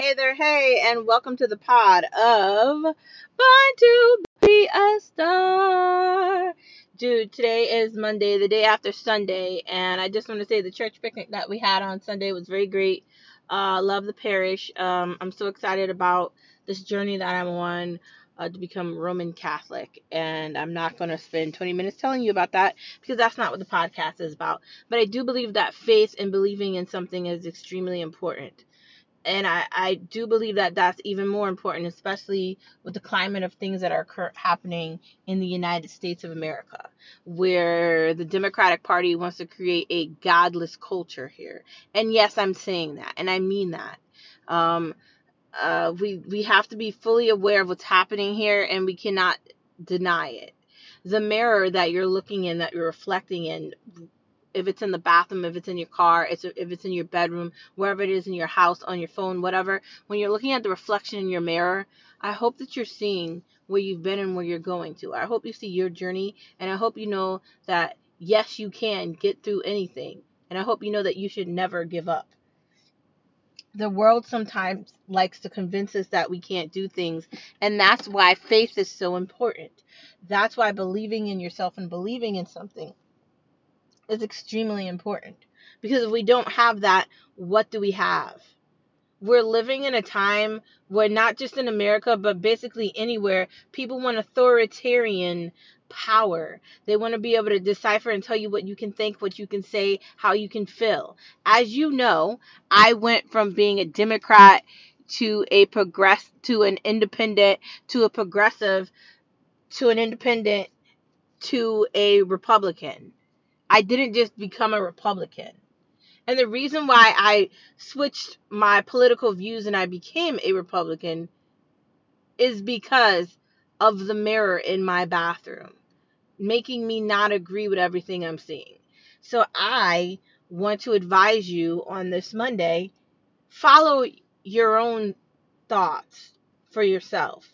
Hey there, hey, and welcome to the pod of Born to Be a Star. Dude, today is Monday, the day after Sunday, and I just want to say the church picnic that we had on Sunday was very great. Uh, love the parish. Um, I'm so excited about this journey that I'm on uh, to become Roman Catholic, and I'm not going to spend 20 minutes telling you about that because that's not what the podcast is about. But I do believe that faith and believing in something is extremely important and I, I do believe that that's even more important, especially with the climate of things that are occur- happening in the United States of America, where the Democratic Party wants to create a godless culture here. And yes, I'm saying that, and I mean that. Um, uh, we we have to be fully aware of what's happening here, and we cannot deny it. The mirror that you're looking in, that you're reflecting in, if it's in the bathroom, if it's in your car, if it's in your bedroom, wherever it is in your house, on your phone, whatever. When you're looking at the reflection in your mirror, I hope that you're seeing where you've been and where you're going to. I hope you see your journey, and I hope you know that yes, you can get through anything, and I hope you know that you should never give up. The world sometimes likes to convince us that we can't do things, and that's why faith is so important. That's why believing in yourself and believing in something is extremely important because if we don't have that, what do we have? We're living in a time where not just in America, but basically anywhere, people want authoritarian power. They want to be able to decipher and tell you what you can think, what you can say, how you can feel. As you know, I went from being a Democrat to a progress to an independent to a progressive to an independent to a Republican I didn't just become a Republican. And the reason why I switched my political views and I became a Republican is because of the mirror in my bathroom, making me not agree with everything I'm seeing. So I want to advise you on this Monday follow your own thoughts for yourself.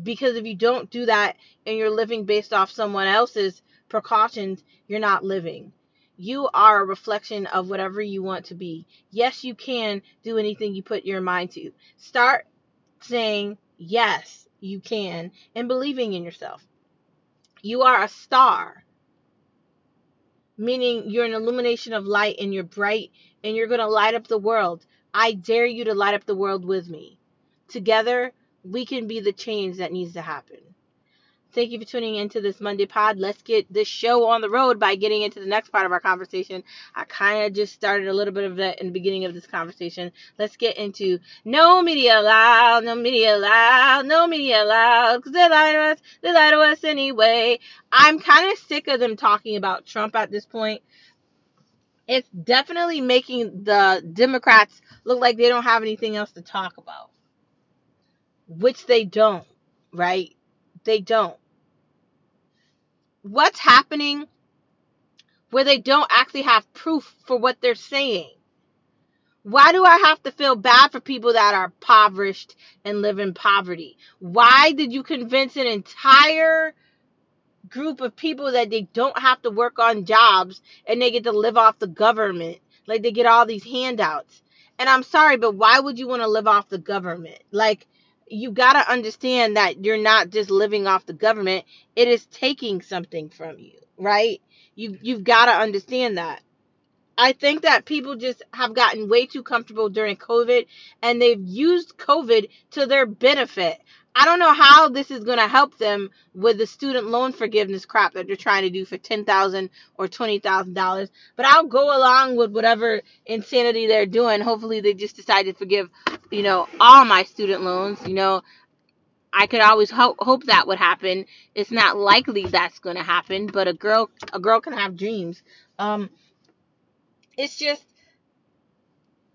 Because if you don't do that and you're living based off someone else's precautions, you're not living. You are a reflection of whatever you want to be. Yes, you can do anything you put your mind to. Start saying, Yes, you can, and believing in yourself. You are a star, meaning you're an illumination of light and you're bright and you're going to light up the world. I dare you to light up the world with me. Together, we can be the change that needs to happen. Thank you for tuning into this Monday pod. Let's get this show on the road by getting into the next part of our conversation. I kind of just started a little bit of that in the beginning of this conversation. Let's get into no media allowed, no media allowed, no media allowed, because they lie to us, they lie to us anyway. I'm kind of sick of them talking about Trump at this point. It's definitely making the Democrats look like they don't have anything else to talk about, which they don't, right? They don't what's happening where they don't actually have proof for what they're saying? Why do I have to feel bad for people that are impoverished and live in poverty? Why did you convince an entire group of people that they don't have to work on jobs and they get to live off the government? Like they get all these handouts. And I'm sorry, but why would you want to live off the government? Like, you got to understand that you're not just living off the government, it is taking something from you, right? You you've got to understand that. I think that people just have gotten way too comfortable during COVID and they've used COVID to their benefit. I don't know how this is going to help them with the student loan forgiveness crap that they're trying to do for 10,000 or $20,000, but I'll go along with whatever insanity they're doing. Hopefully they just decide to forgive, you know, all my student loans, you know, I could always hope hope that would happen. It's not likely that's going to happen, but a girl a girl can have dreams. Um it's just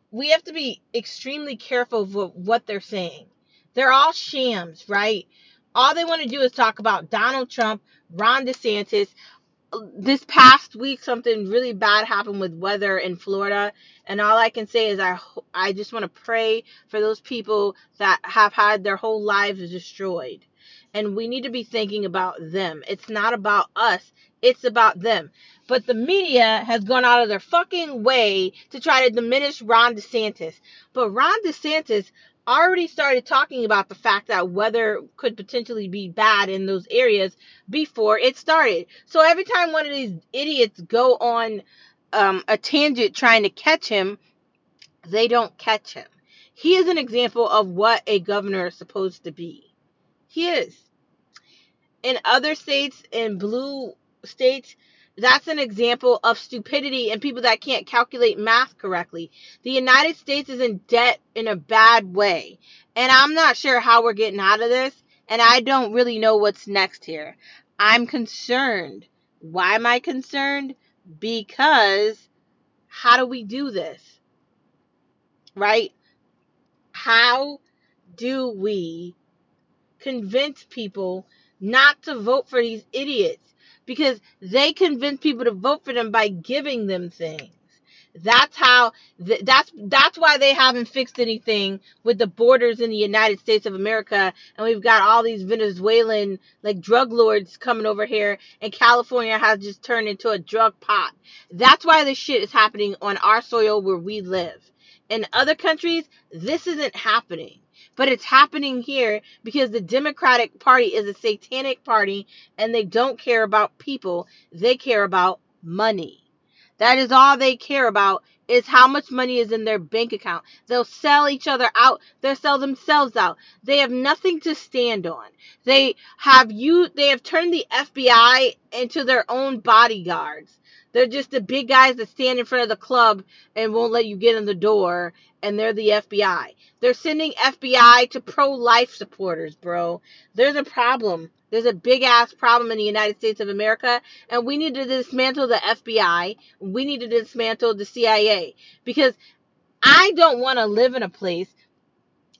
we have to be extremely careful of what they're saying. They're all shams, right? All they want to do is talk about Donald Trump, Ron DeSantis. This past week, something really bad happened with weather in Florida, and all I can say is I I just want to pray for those people that have had their whole lives destroyed. And we need to be thinking about them. It's not about us, it's about them. But the media has gone out of their fucking way to try to diminish Ron DeSantis. But Ron DeSantis already started talking about the fact that weather could potentially be bad in those areas before it started. So every time one of these idiots go on um, a tangent trying to catch him, they don't catch him. He is an example of what a governor is supposed to be. He is. In other states, in blue states, that's an example of stupidity and people that can't calculate math correctly. The United States is in debt in a bad way. And I'm not sure how we're getting out of this. And I don't really know what's next here. I'm concerned. Why am I concerned? Because how do we do this? Right? How do we convince people not to vote for these idiots? Because they convince people to vote for them by giving them things. That's how that's that's why they haven't fixed anything with the borders in the United States of America and we've got all these Venezuelan like drug lords coming over here and California has just turned into a drug pot. That's why this shit is happening on our soil where we live. In other countries, this isn't happening. But it's happening here because the Democratic Party is a satanic party and they don't care about people. They care about money. That is all they care about is how much money is in their bank account. They'll sell each other out. They'll sell themselves out. They have nothing to stand on. They have you they have turned the FBI into their own bodyguards. They're just the big guys that stand in front of the club and won't let you get in the door and they're the FBI. They're sending FBI to pro-life supporters, bro. There's a problem. There's a big ass problem in the United States of America, and we need to dismantle the FBI. We need to dismantle the CIA because I don't want to live in a place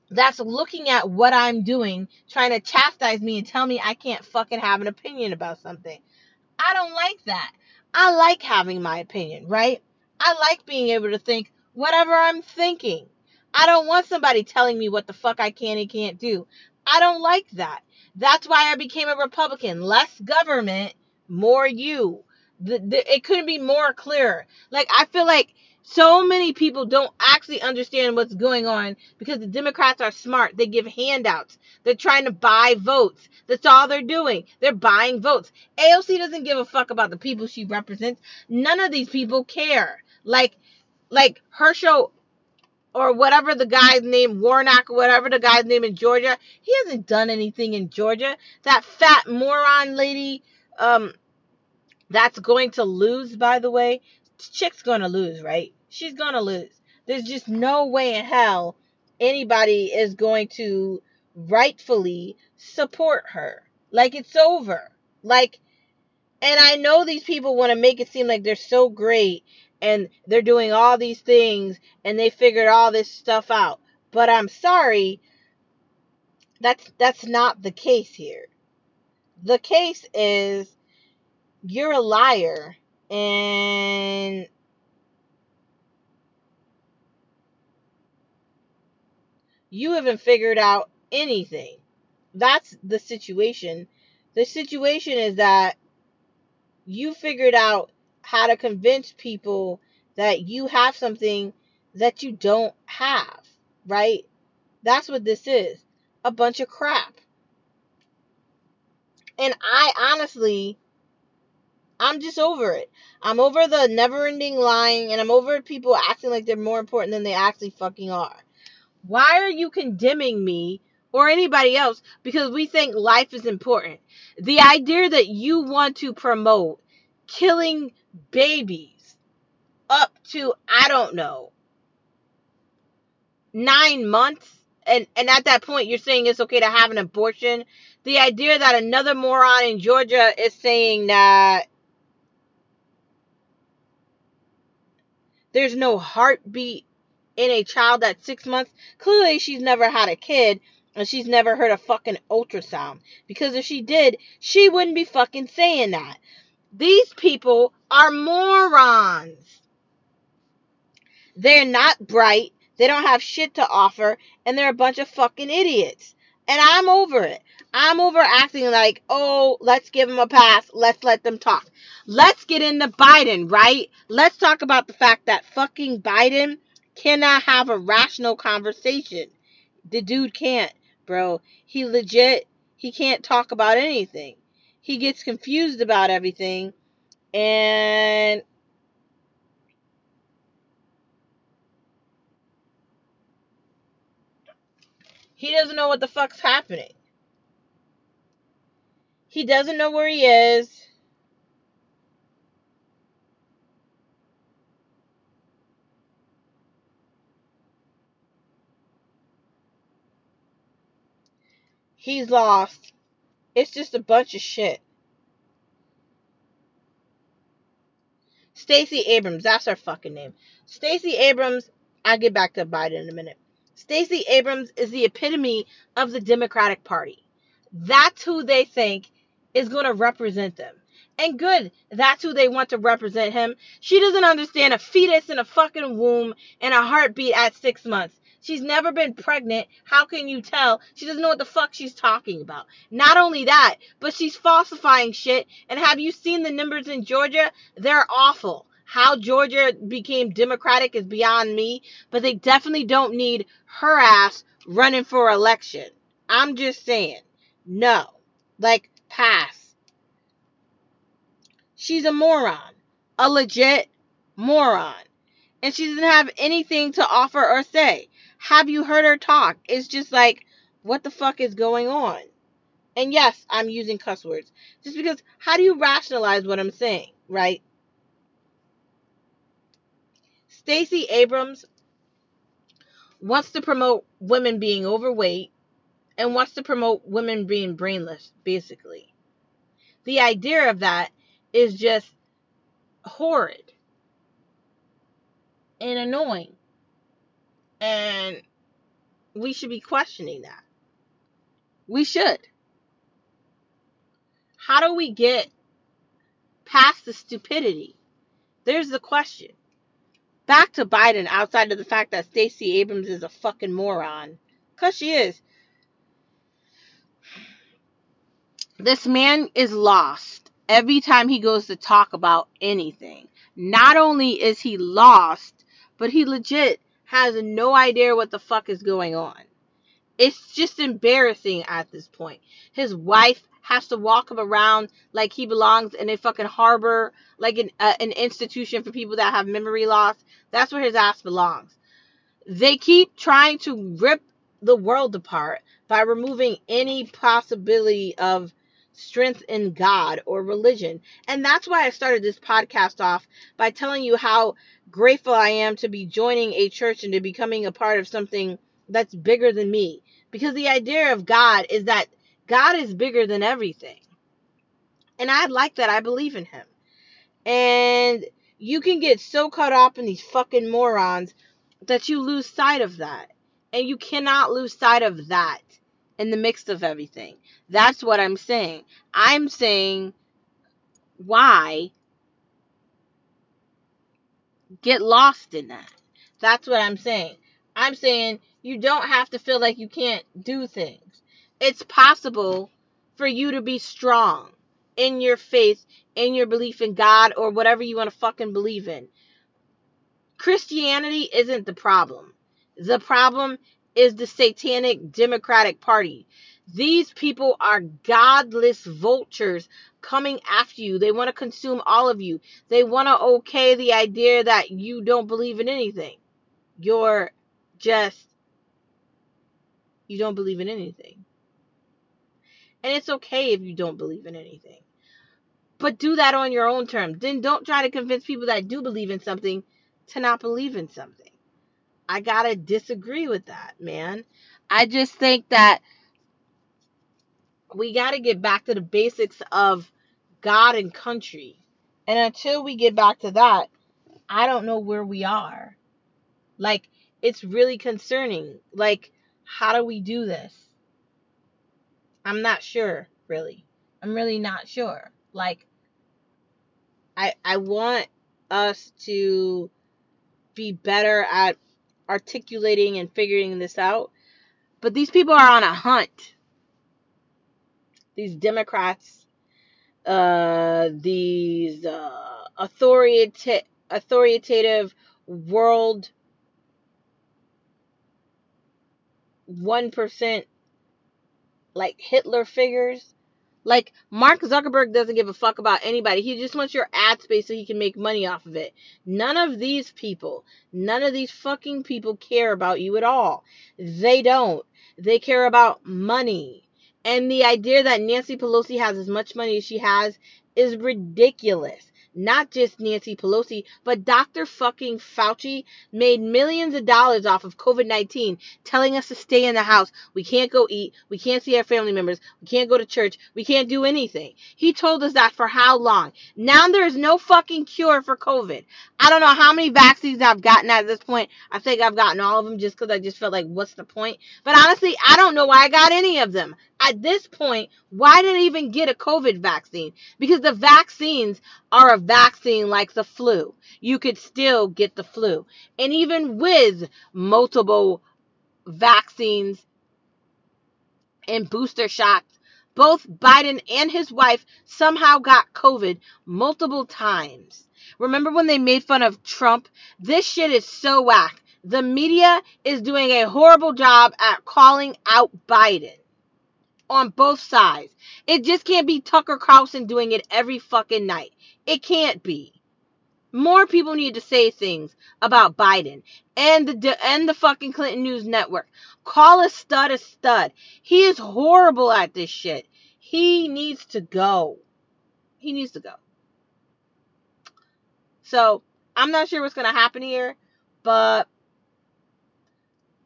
that's looking at what I'm doing, trying to chastise me and tell me I can't fucking have an opinion about something. I don't like that. I like having my opinion, right? I like being able to think whatever I'm thinking. I don't want somebody telling me what the fuck I can and can't do. I don't like that. That's why I became a Republican. Less government, more you. The, the, it couldn't be more clear. Like, I feel like so many people don't actually understand what's going on because the Democrats are smart. They give handouts. They're trying to buy votes. That's all they're doing. They're buying votes. AOC doesn't give a fuck about the people she represents. None of these people care. Like, like Herschel or whatever the guy's name, Warnock, or whatever the guy's name in Georgia, he hasn't done anything in Georgia. That fat moron lady, um, that's going to lose, by the way. Chick's gonna lose, right? She's gonna lose. There's just no way in hell anybody is going to rightfully support her. Like it's over. Like, and I know these people want to make it seem like they're so great and they're doing all these things and they figured all this stuff out. But I'm sorry, that's that's not the case here. The case is you're a liar and you haven't figured out anything. That's the situation. The situation is that you figured out how to convince people that you have something that you don't have, right? That's what this is a bunch of crap. And I honestly, I'm just over it. I'm over the never ending lying and I'm over people acting like they're more important than they actually fucking are. Why are you condemning me or anybody else because we think life is important? The idea that you want to promote killing babies up to, I don't know, nine months, and, and at that point you're saying it's okay to have an abortion. The idea that another moron in Georgia is saying that there's no heartbeat in a child that's six months, clearly she's never had a kid and she's never heard a fucking ultrasound. Because if she did, she wouldn't be fucking saying that. These people are morons. They're not bright. They don't have shit to offer. And they're a bunch of fucking idiots. And I'm over it. I'm over acting like, oh, let's give them a pass. Let's let them talk. Let's get into Biden, right? Let's talk about the fact that fucking Biden cannot have a rational conversation. The dude can't, bro. He legit, he can't talk about anything. He gets confused about everything. And he doesn't know what the fuck's happening. He doesn't know where he is. He's lost. It's just a bunch of shit. Stacey Abrams, that's her fucking name. Stacey Abrams, I'll get back to Biden in a minute. Stacey Abrams is the epitome of the Democratic Party. That's who they think is going to represent them. And good, that's who they want to represent him. She doesn't understand a fetus in a fucking womb and a heartbeat at six months. She's never been pregnant. How can you tell? She doesn't know what the fuck she's talking about. Not only that, but she's falsifying shit. And have you seen the numbers in Georgia? They're awful. How Georgia became Democratic is beyond me, but they definitely don't need her ass running for election. I'm just saying. No. Like, pass. She's a moron. A legit moron. And she doesn't have anything to offer or say. Have you heard her talk? It's just like, what the fuck is going on? And yes, I'm using cuss words. Just because, how do you rationalize what I'm saying, right? Stacey Abrams wants to promote women being overweight and wants to promote women being brainless, basically. The idea of that is just horrid and annoying. And we should be questioning that. We should. How do we get past the stupidity? There's the question. Back to Biden outside of the fact that Stacey Abrams is a fucking moron. Because she is. This man is lost every time he goes to talk about anything. Not only is he lost, but he legit has no idea what the fuck is going on. It's just embarrassing at this point. His wife has to walk him around like he belongs in a fucking harbor, like an, uh, an institution for people that have memory loss. That's where his ass belongs. They keep trying to rip the world apart by removing any possibility of strength in God or religion. And that's why I started this podcast off by telling you how grateful I am to be joining a church and to becoming a part of something that's bigger than me. Because the idea of God is that God is bigger than everything. And I like that. I believe in him. And you can get so caught up in these fucking morons that you lose sight of that. And you cannot lose sight of that in the mix of everything. That's what I'm saying. I'm saying why get lost in that. That's what I'm saying. I'm saying you don't have to feel like you can't do things. It's possible for you to be strong in your faith, in your belief in God, or whatever you want to fucking believe in. Christianity isn't the problem. The problem is the satanic Democratic Party. These people are godless vultures coming after you. They want to consume all of you. They want to okay the idea that you don't believe in anything. You're just, you don't believe in anything. And it's okay if you don't believe in anything. But do that on your own terms. Then don't try to convince people that do believe in something to not believe in something. I gotta disagree with that, man. I just think that we gotta get back to the basics of God and country. And until we get back to that, I don't know where we are. Like, it's really concerning. Like, how do we do this? I'm not sure, really. I'm really not sure. Like, I I want us to be better at articulating and figuring this out. But these people are on a hunt. These Democrats, uh, these uh, authoritative, authoritative world 1% like Hitler figures. Like Mark Zuckerberg doesn't give a fuck about anybody. He just wants your ad space so he can make money off of it. None of these people, none of these fucking people care about you at all. They don't. They care about money. And the idea that Nancy Pelosi has as much money as she has is ridiculous. Not just Nancy Pelosi, but Dr. fucking Fauci made millions of dollars off of COVID 19, telling us to stay in the house. We can't go eat. We can't see our family members. We can't go to church. We can't do anything. He told us that for how long? Now there is no fucking cure for COVID. I don't know how many vaccines I've gotten at this point. I think I've gotten all of them just because I just felt like, what's the point? But honestly, I don't know why I got any of them. At this point, why did I even get a COVID vaccine? Because the vaccines are a vaccine like the flu. You could still get the flu. And even with multiple vaccines and booster shots, both Biden and his wife somehow got COVID multiple times. Remember when they made fun of Trump? This shit is so whack. The media is doing a horrible job at calling out Biden on both sides. It just can't be Tucker Carlson doing it every fucking night. It can't be. More people need to say things about Biden and the and the fucking Clinton News Network. Call a stud a stud. He is horrible at this shit. He needs to go. He needs to go. So I'm not sure what's gonna happen here, but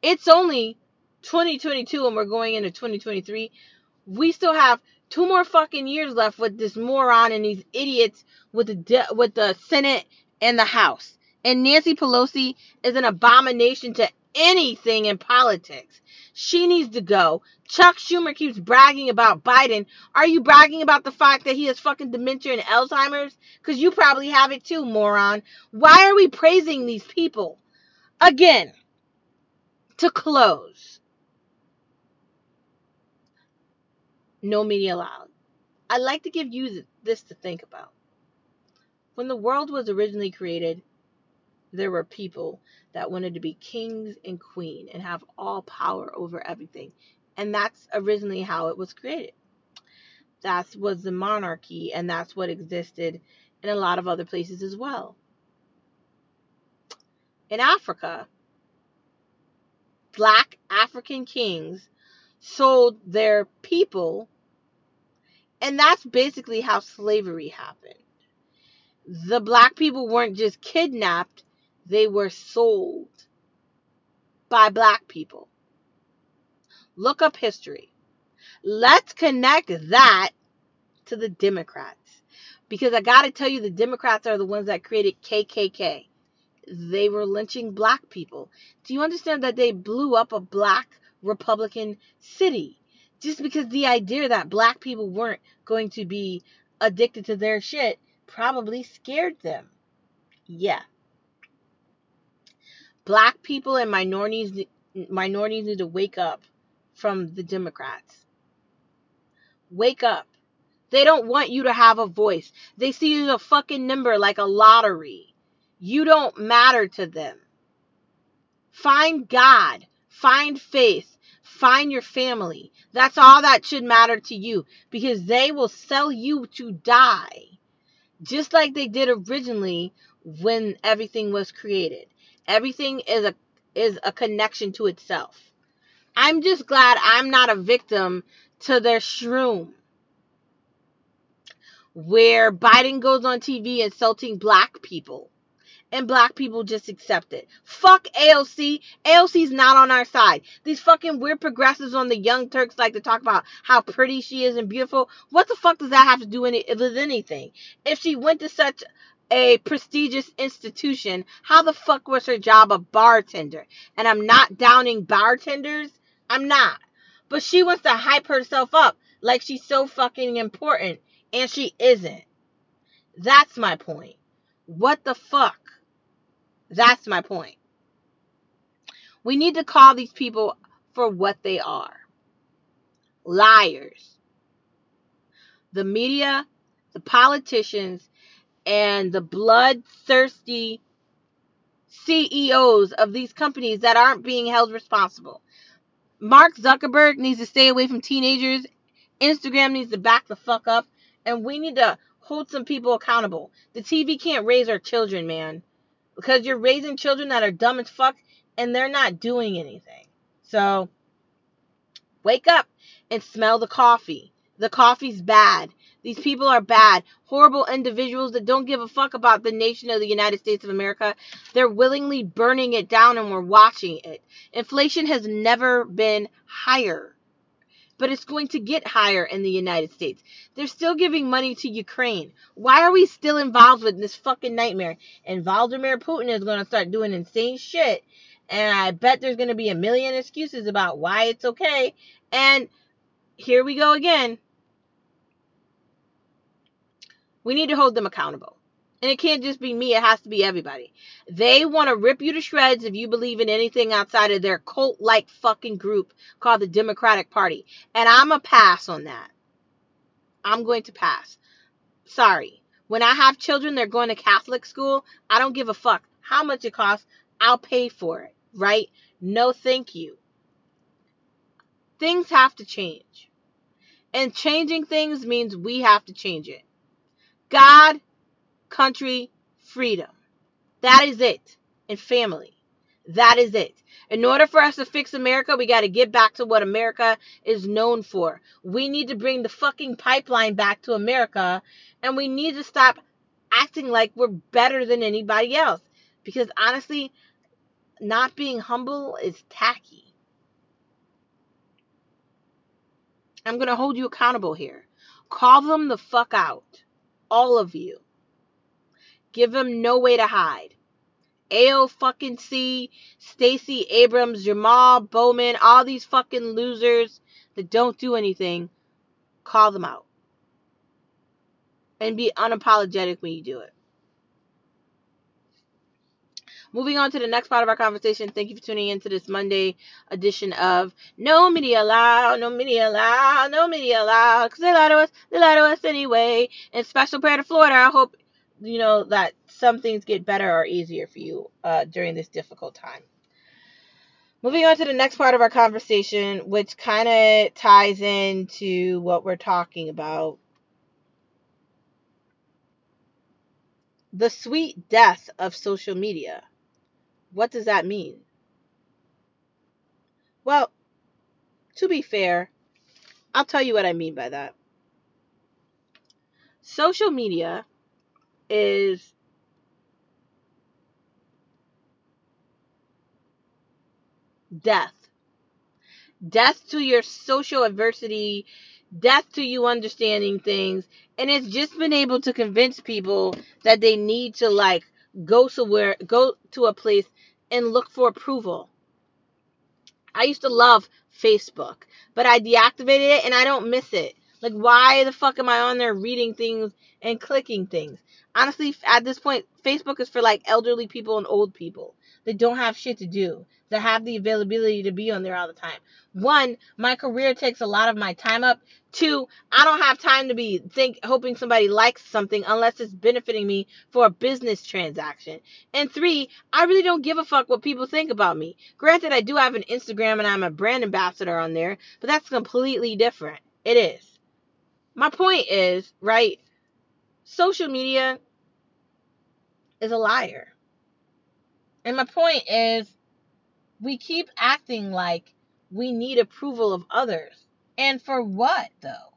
it's only 2022 and we're going into 2023. We still have two more fucking years left with this moron and these idiots with the de- with the Senate and the House. And Nancy Pelosi is an abomination to anything in politics. She needs to go. Chuck Schumer keeps bragging about Biden. Are you bragging about the fact that he has fucking dementia and Alzheimer's? Because you probably have it too, moron. Why are we praising these people? Again, to close. No media allowed. I'd like to give you this to think about. When the world was originally created, there were people that wanted to be kings and queen and have all power over everything. And that's originally how it was created. That was the monarchy, and that's what existed in a lot of other places as well. In Africa, black African kings sold their people, and that's basically how slavery happened. The black people weren't just kidnapped, they were sold by black people. Look up history. Let's connect that to the Democrats. Because I got to tell you, the Democrats are the ones that created KKK. They were lynching black people. Do you understand that they blew up a black Republican city? Just because the idea that black people weren't going to be addicted to their shit probably scared them. Yeah. Black people and minorities minorities need to wake up from the Democrats. Wake up. They don't want you to have a voice. They see you as a fucking number like a lottery. You don't matter to them. Find God. Find faith. Find your family. That's all that should matter to you because they will sell you to die. Just like they did originally when everything was created. Everything is a is a connection to itself. I'm just glad I'm not a victim to their shroom. Where Biden goes on TV insulting black people and black people just accept it. Fuck AOC. AOC's not on our side. These fucking weird progressives on the Young Turks like to talk about how pretty she is and beautiful. What the fuck does that have to do with anything? If she went to such a prestigious institution, how the fuck was her job a bartender? And I'm not downing bartenders. I'm not. But she wants to hype herself up like she's so fucking important. And she isn't. That's my point. What the fuck? That's my point. We need to call these people for what they are liars. The media, the politicians, and the bloodthirsty CEOs of these companies that aren't being held responsible. Mark Zuckerberg needs to stay away from teenagers. Instagram needs to back the fuck up. And we need to hold some people accountable. The TV can't raise our children, man. Because you're raising children that are dumb as fuck and they're not doing anything. So, wake up and smell the coffee. The coffee's bad. These people are bad, horrible individuals that don't give a fuck about the nation of the United States of America. They're willingly burning it down and we're watching it. Inflation has never been higher, but it's going to get higher in the United States. They're still giving money to Ukraine. Why are we still involved with this fucking nightmare? And Vladimir Putin is going to start doing insane shit. And I bet there's going to be a million excuses about why it's okay. And here we go again we need to hold them accountable. And it can't just be me, it has to be everybody. They want to rip you to shreds if you believe in anything outside of their cult like fucking group called the Democratic Party. And I'm a pass on that. I'm going to pass. Sorry. When I have children, they're going to Catholic school. I don't give a fuck how much it costs. I'll pay for it, right? No, thank you. Things have to change. And changing things means we have to change it. God, country, freedom. That is it. And family. That is it. In order for us to fix America, we got to get back to what America is known for. We need to bring the fucking pipeline back to America and we need to stop acting like we're better than anybody else. Because honestly, not being humble is tacky. I'm going to hold you accountable here. Call them the fuck out all of you. Give them no way to hide. AO fucking C, Stacey Abrams, Jamal Bowman, all these fucking losers that don't do anything, call them out. And be unapologetic when you do it. Moving on to the next part of our conversation. Thank you for tuning in to this Monday edition of No Media Allowed, No Media Allowed, No Media Allowed. Because they lie to us, they lie to us anyway. And special prayer to Florida. I hope, you know, that some things get better or easier for you uh, during this difficult time. Moving on to the next part of our conversation, which kind of ties into what we're talking about. The sweet death of social media. What does that mean? Well, to be fair, I'll tell you what I mean by that. Social media is death. Death to your social adversity, death to you understanding things, and it's just been able to convince people that they need to like go somewhere, go to a place and look for approval. I used to love Facebook, but I deactivated it and I don't miss it. Like, why the fuck am I on there reading things and clicking things? Honestly, at this point, Facebook is for like elderly people and old people that don't have shit to do, that have the availability to be on there all the time. One, my career takes a lot of my time up. Two, I don't have time to be think hoping somebody likes something unless it's benefiting me for a business transaction. And three, I really don't give a fuck what people think about me. Granted, I do have an Instagram and I'm a brand ambassador on there, but that's completely different. It is. My point is, right? Social media is a liar. And my point is, we keep acting like we need approval of others. And for what, though?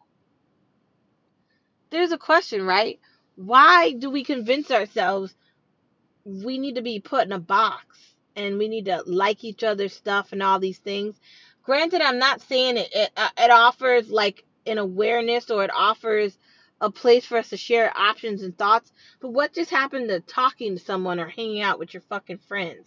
There's a question, right? Why do we convince ourselves we need to be put in a box and we need to like each other's stuff and all these things? Granted, I'm not saying it, it, uh, it offers like an awareness or it offers a place for us to share options and thoughts. But what just happened to talking to someone or hanging out with your fucking friends?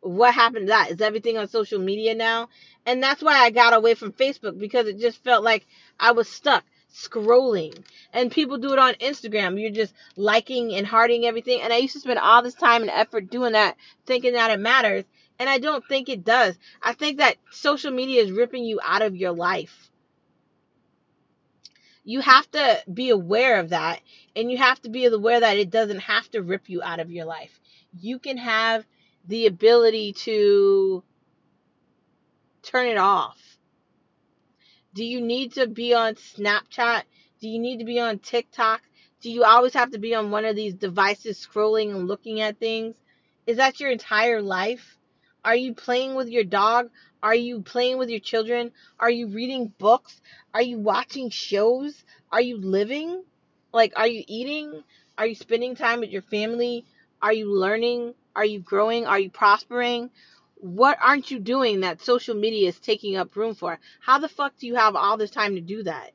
What happened to that? Is everything on social media now? And that's why I got away from Facebook because it just felt like I was stuck scrolling. And people do it on Instagram. You're just liking and hearting everything. And I used to spend all this time and effort doing that, thinking that it matters. And I don't think it does. I think that social media is ripping you out of your life. You have to be aware of that. And you have to be aware that it doesn't have to rip you out of your life. You can have the ability to turn it off. Do you need to be on Snapchat? Do you need to be on TikTok? Do you always have to be on one of these devices scrolling and looking at things? Is that your entire life? Are you playing with your dog? Are you playing with your children? Are you reading books? Are you watching shows? Are you living? Like, are you eating? Are you spending time with your family? Are you learning? Are you growing? Are you prospering? What aren't you doing that social media is taking up room for? How the fuck do you have all this time to do that?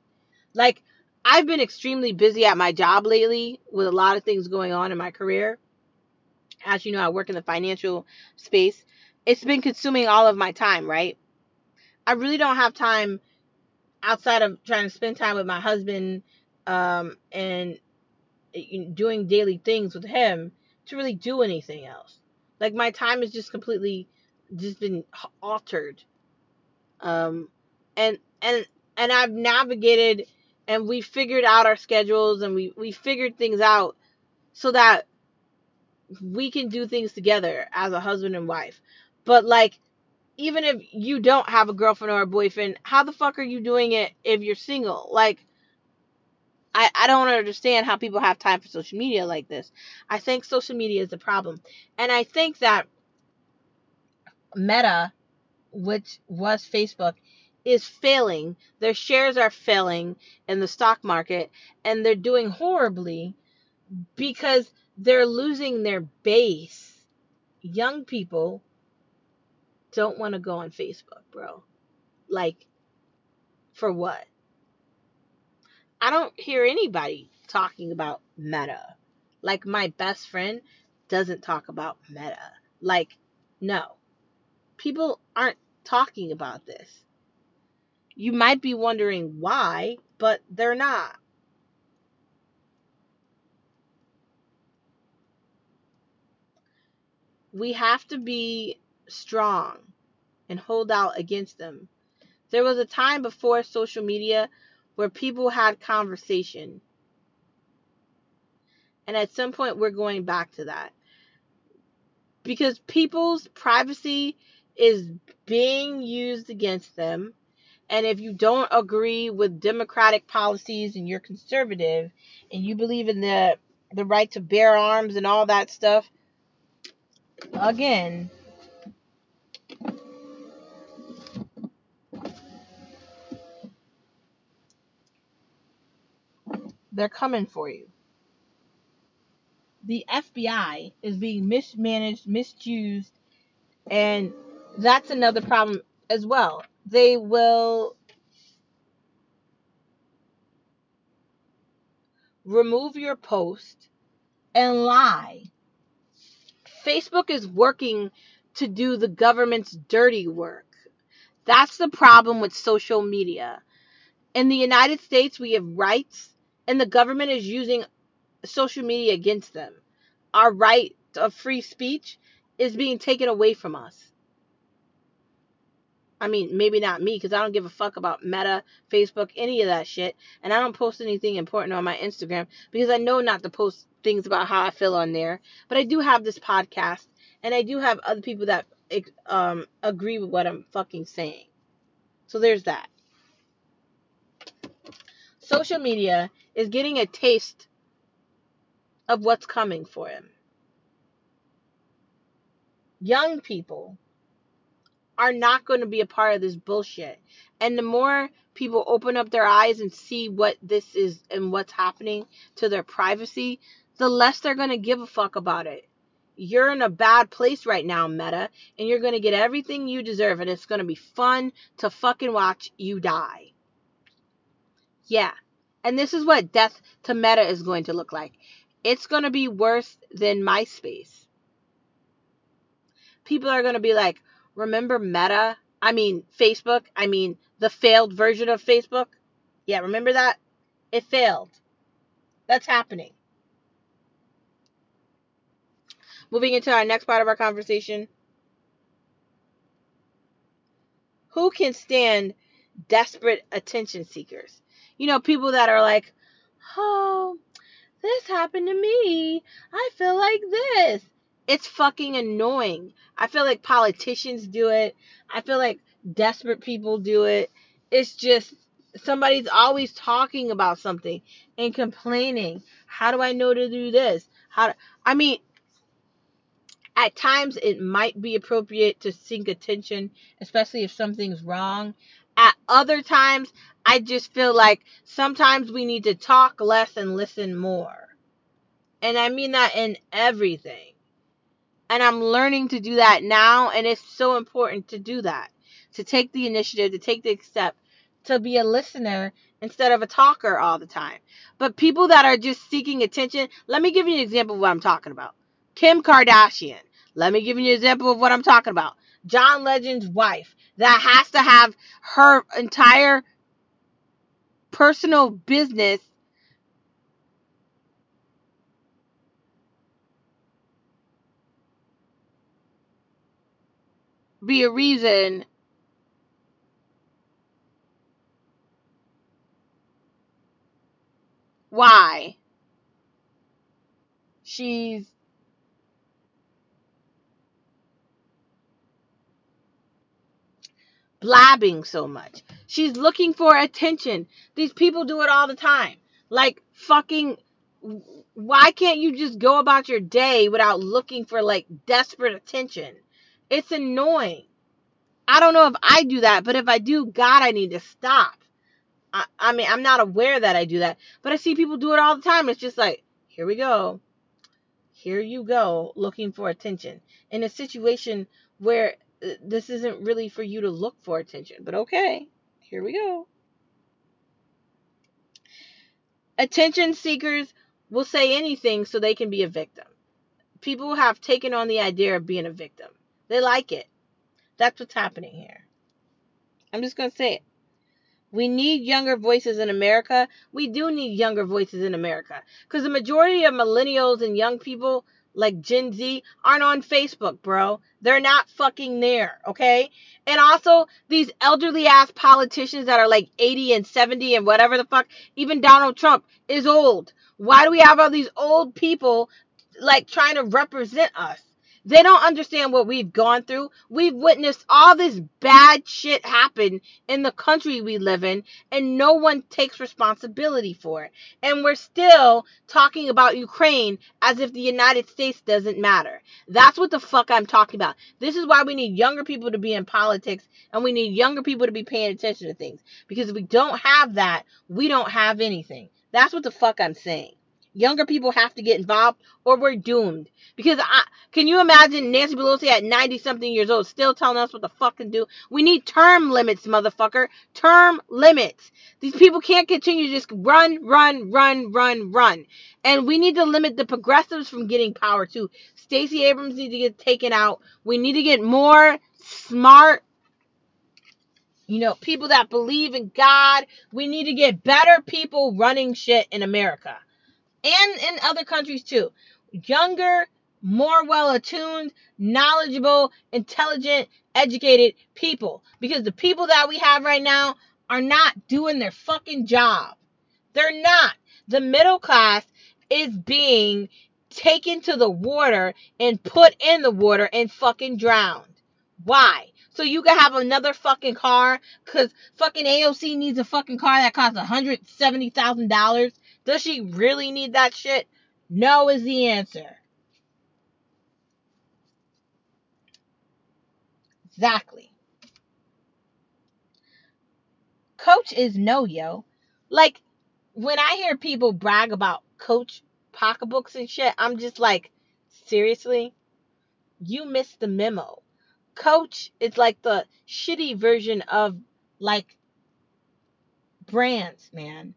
Like, I've been extremely busy at my job lately with a lot of things going on in my career. As you know, I work in the financial space. It's been consuming all of my time, right? I really don't have time outside of trying to spend time with my husband um, and doing daily things with him to really do anything else. Like my time is just completely just been altered. Um, and and and I've navigated and we figured out our schedules and we we figured things out so that we can do things together as a husband and wife. But like even if you don't have a girlfriend or a boyfriend, how the fuck are you doing it if you're single? Like I, I don't understand how people have time for social media like this. I think social media is the problem. And I think that Meta, which was Facebook, is failing. Their shares are failing in the stock market and they're doing horribly because they're losing their base. Young people don't want to go on Facebook, bro. Like, for what? I don't hear anybody talking about Meta. Like, my best friend doesn't talk about Meta. Like, no. People aren't talking about this. You might be wondering why, but they're not. We have to be strong and hold out against them. There was a time before social media where people had conversation. And at some point, we're going back to that. Because people's privacy is being used against them. And if you don't agree with democratic policies and you're conservative and you believe in the the right to bear arms and all that stuff, again, they're coming for you. The FBI is being mismanaged, misused, and that's another problem as well. They will remove your post and lie. Facebook is working to do the government's dirty work. That's the problem with social media. In the United States, we have rights, and the government is using social media against them. Our right of free speech is being taken away from us. I mean, maybe not me because I don't give a fuck about Meta, Facebook, any of that shit. And I don't post anything important on my Instagram because I know not to post things about how I feel on there. But I do have this podcast and I do have other people that um, agree with what I'm fucking saying. So there's that. Social media is getting a taste of what's coming for him. Young people are not going to be a part of this bullshit. And the more people open up their eyes and see what this is and what's happening to their privacy, the less they're going to give a fuck about it. You're in a bad place right now, Meta, and you're going to get everything you deserve, and it's going to be fun to fucking watch you die. Yeah. And this is what death to Meta is going to look like. It's going to be worse than MySpace. People are going to be like, remember Meta? I mean, Facebook. I mean, the failed version of Facebook. Yeah, remember that? It failed. That's happening. Moving into our next part of our conversation. Who can stand desperate attention seekers? You know, people that are like, oh, this happened to me. I feel like this. It's fucking annoying. I feel like politicians do it. I feel like desperate people do it. It's just somebody's always talking about something and complaining. How do I know to do this? How do, I mean, at times it might be appropriate to seek attention, especially if something's wrong. At other times, I just feel like sometimes we need to talk less and listen more. And I mean that in everything. And I'm learning to do that now. And it's so important to do that, to take the initiative, to take the step, to be a listener instead of a talker all the time. But people that are just seeking attention, let me give you an example of what I'm talking about. Kim Kardashian. Let me give you an example of what I'm talking about. John Legend's wife that has to have her entire personal business be a reason why she's blabbing so much. She's looking for attention. These people do it all the time. Like fucking why can't you just go about your day without looking for like desperate attention? It's annoying. I don't know if I do that, but if I do, God, I need to stop. I, I mean, I'm not aware that I do that, but I see people do it all the time. It's just like, here we go. Here you go, looking for attention in a situation where this isn't really for you to look for attention. But okay, here we go. Attention seekers will say anything so they can be a victim. People have taken on the idea of being a victim. They like it. That's what's happening here. I'm just going to say it. We need younger voices in America. We do need younger voices in America because the majority of millennials and young people like Gen Z aren't on Facebook, bro. They're not fucking there, okay? And also, these elderly ass politicians that are like 80 and 70 and whatever the fuck, even Donald Trump is old. Why do we have all these old people like trying to represent us? They don't understand what we've gone through. We've witnessed all this bad shit happen in the country we live in, and no one takes responsibility for it. And we're still talking about Ukraine as if the United States doesn't matter. That's what the fuck I'm talking about. This is why we need younger people to be in politics, and we need younger people to be paying attention to things. Because if we don't have that, we don't have anything. That's what the fuck I'm saying. Younger people have to get involved or we're doomed. Because I can you imagine Nancy Pelosi at 90 something years old still telling us what the fuck to do? We need term limits, motherfucker. Term limits. These people can't continue to just run, run, run, run, run. And we need to limit the progressives from getting power too. Stacey Abrams needs to get taken out. We need to get more smart you know, people that believe in God. We need to get better people running shit in America and in other countries too. Younger, more well attuned, knowledgeable, intelligent, educated people. Because the people that we have right now are not doing their fucking job. They're not. The middle class is being taken to the water and put in the water and fucking drowned. Why? So you can have another fucking car? Cause fucking AOC needs a fucking car that costs $170,000 does she really need that shit? No is the answer. Exactly. Coach is no, yo. Like, when I hear people brag about Coach pocketbooks and shit, I'm just like, seriously? You missed the memo. Coach is like the shitty version of, like, brands, man.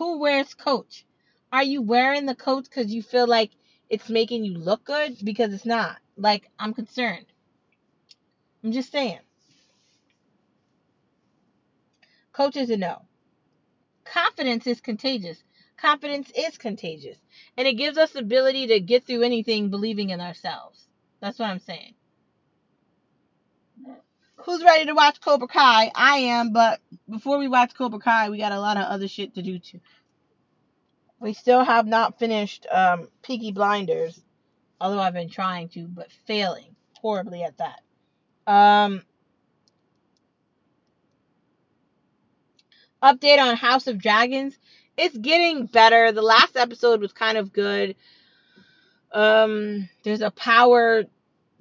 Who wears Coach? Are you wearing the coach because you feel like it's making you look good? Because it's not. Like, I'm concerned. I'm just saying. Coach is a no. Confidence is contagious. Confidence is contagious. And it gives us the ability to get through anything believing in ourselves. That's what I'm saying. Who's ready to watch Cobra Kai? I am, but before we watch Cobra Kai, we got a lot of other shit to do too. We still have not finished um, Peaky Blinders, although I've been trying to, but failing horribly at that. Um, update on House of Dragons. It's getting better. The last episode was kind of good. Um, there's a power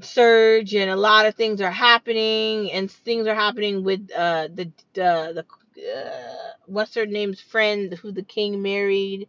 surge and a lot of things are happening and things are happening with uh the the the uh, what's her name's friend who the king married